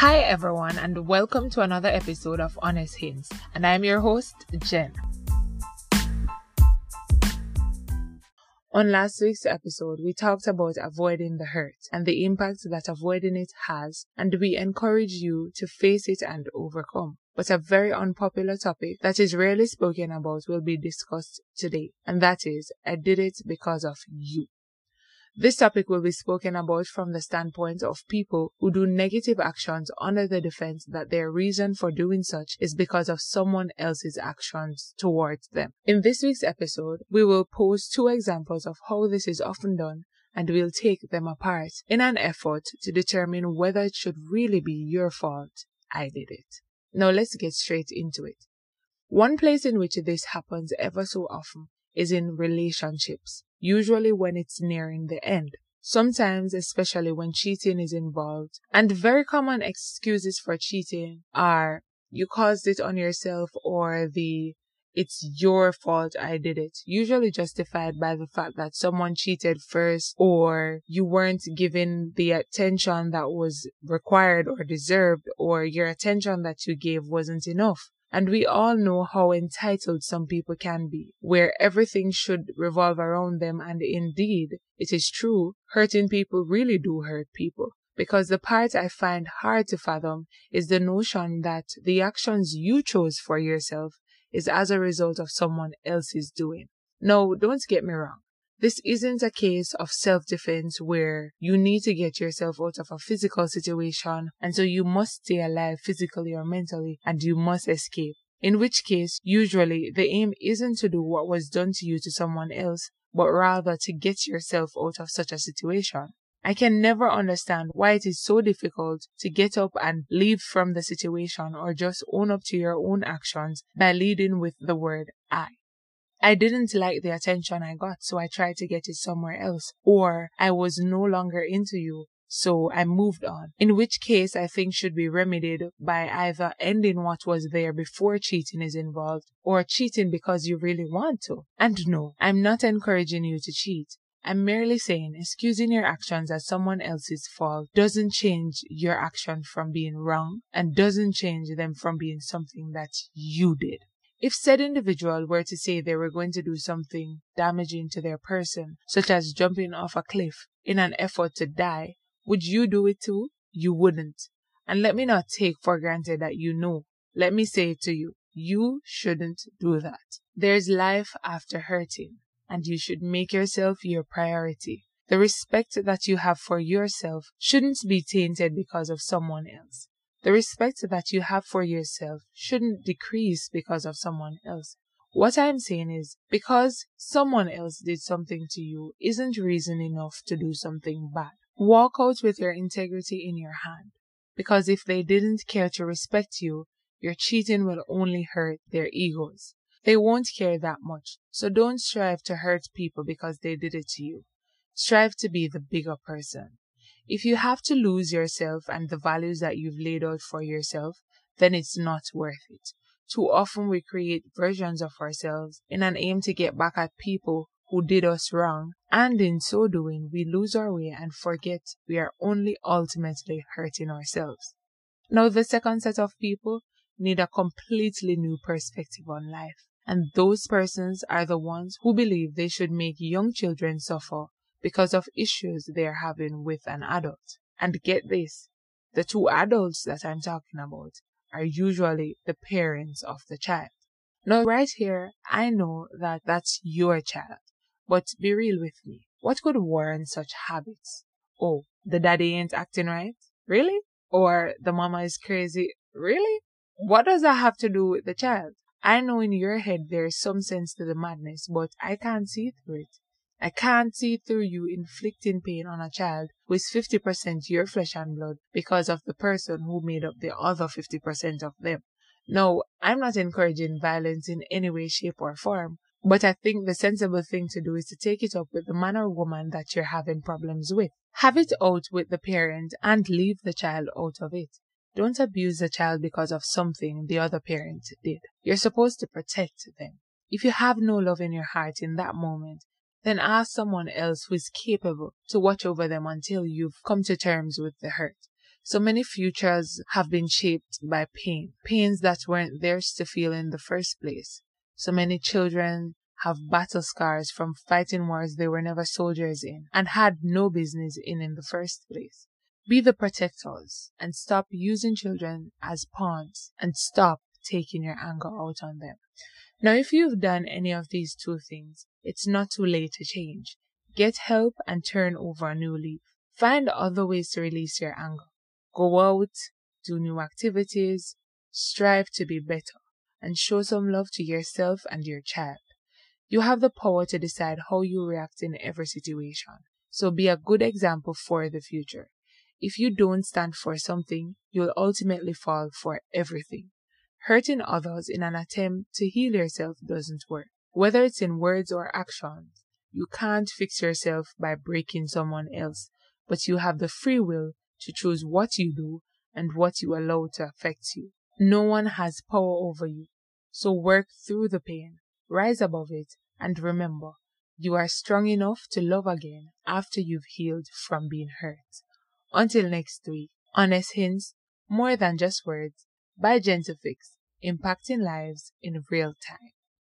Hi, everyone, and welcome to another episode of Honest Hints. And I'm your host, Jen. On last week's episode, we talked about avoiding the hurt and the impact that avoiding it has, and we encourage you to face it and overcome. But a very unpopular topic that is rarely spoken about will be discussed today, and that is, I did it because of you. This topic will be spoken about from the standpoint of people who do negative actions under the defense that their reason for doing such is because of someone else's actions towards them. In this week's episode, we will pose two examples of how this is often done and we'll take them apart in an effort to determine whether it should really be your fault. I did it. Now let's get straight into it. One place in which this happens ever so often is in relationships usually when it's nearing the end. Sometimes, especially when cheating is involved. And very common excuses for cheating are you caused it on yourself or the it's your fault I did it. Usually justified by the fact that someone cheated first or you weren't given the attention that was required or deserved or your attention that you gave wasn't enough. And we all know how entitled some people can be, where everything should revolve around them. And indeed, it is true, hurting people really do hurt people. Because the part I find hard to fathom is the notion that the actions you chose for yourself is as a result of someone else's doing. No, don't get me wrong. This isn't a case of self-defense where you need to get yourself out of a physical situation and so you must stay alive physically or mentally and you must escape. In which case, usually the aim isn't to do what was done to you to someone else, but rather to get yourself out of such a situation. I can never understand why it is so difficult to get up and leave from the situation or just own up to your own actions by leading with the word I. I didn't like the attention I got, so I tried to get it somewhere else. Or I was no longer into you, so I moved on. In which case I think should be remedied by either ending what was there before cheating is involved or cheating because you really want to. And no, I'm not encouraging you to cheat. I'm merely saying excusing your actions as someone else's fault doesn't change your action from being wrong and doesn't change them from being something that you did. If said individual were to say they were going to do something damaging to their person, such as jumping off a cliff in an effort to die, would you do it too? You wouldn't. And let me not take for granted that you know. Let me say it to you. You shouldn't do that. There's life after hurting, and you should make yourself your priority. The respect that you have for yourself shouldn't be tainted because of someone else. The respect that you have for yourself shouldn't decrease because of someone else. What I'm saying is, because someone else did something to you isn't reason enough to do something bad. Walk out with your integrity in your hand. Because if they didn't care to respect you, your cheating will only hurt their egos. They won't care that much. So don't strive to hurt people because they did it to you. Strive to be the bigger person. If you have to lose yourself and the values that you've laid out for yourself, then it's not worth it. Too often we create versions of ourselves in an aim to get back at people who did us wrong, and in so doing, we lose our way and forget we are only ultimately hurting ourselves. Now, the second set of people need a completely new perspective on life, and those persons are the ones who believe they should make young children suffer because of issues they're having with an adult. And get this, the two adults that I'm talking about are usually the parents of the child. Now, right here, I know that that's your child, but be real with me. What could warrant such habits? Oh, the daddy ain't acting right? Really? Or the mama is crazy? Really? What does that have to do with the child? I know in your head there's some sense to the madness, but I can't see through it. I can't see through you inflicting pain on a child who is 50% your flesh and blood because of the person who made up the other 50% of them. No, I'm not encouraging violence in any way, shape, or form, but I think the sensible thing to do is to take it up with the man or woman that you're having problems with. Have it out with the parent and leave the child out of it. Don't abuse the child because of something the other parent did. You're supposed to protect them. If you have no love in your heart in that moment, then ask someone else who is capable to watch over them until you've come to terms with the hurt. So many futures have been shaped by pain, pains that weren't theirs to feel in the first place. So many children have battle scars from fighting wars they were never soldiers in and had no business in in the first place. Be the protectors and stop using children as pawns and stop taking your anger out on them. Now, if you've done any of these two things, it's not too late to change. Get help and turn over a new leaf. Find other ways to release your anger. Go out, do new activities, strive to be better, and show some love to yourself and your child. You have the power to decide how you react in every situation. So be a good example for the future. If you don't stand for something, you'll ultimately fall for everything. Hurting others in an attempt to heal yourself doesn't work. Whether it's in words or actions, you can't fix yourself by breaking someone else, but you have the free will to choose what you do and what you allow to affect you. No one has power over you. So work through the pain, rise above it, and remember, you are strong enough to love again after you've healed from being hurt. Until next week, honest hints, more than just words, by Jentlefhiqs, impacting lives in real time.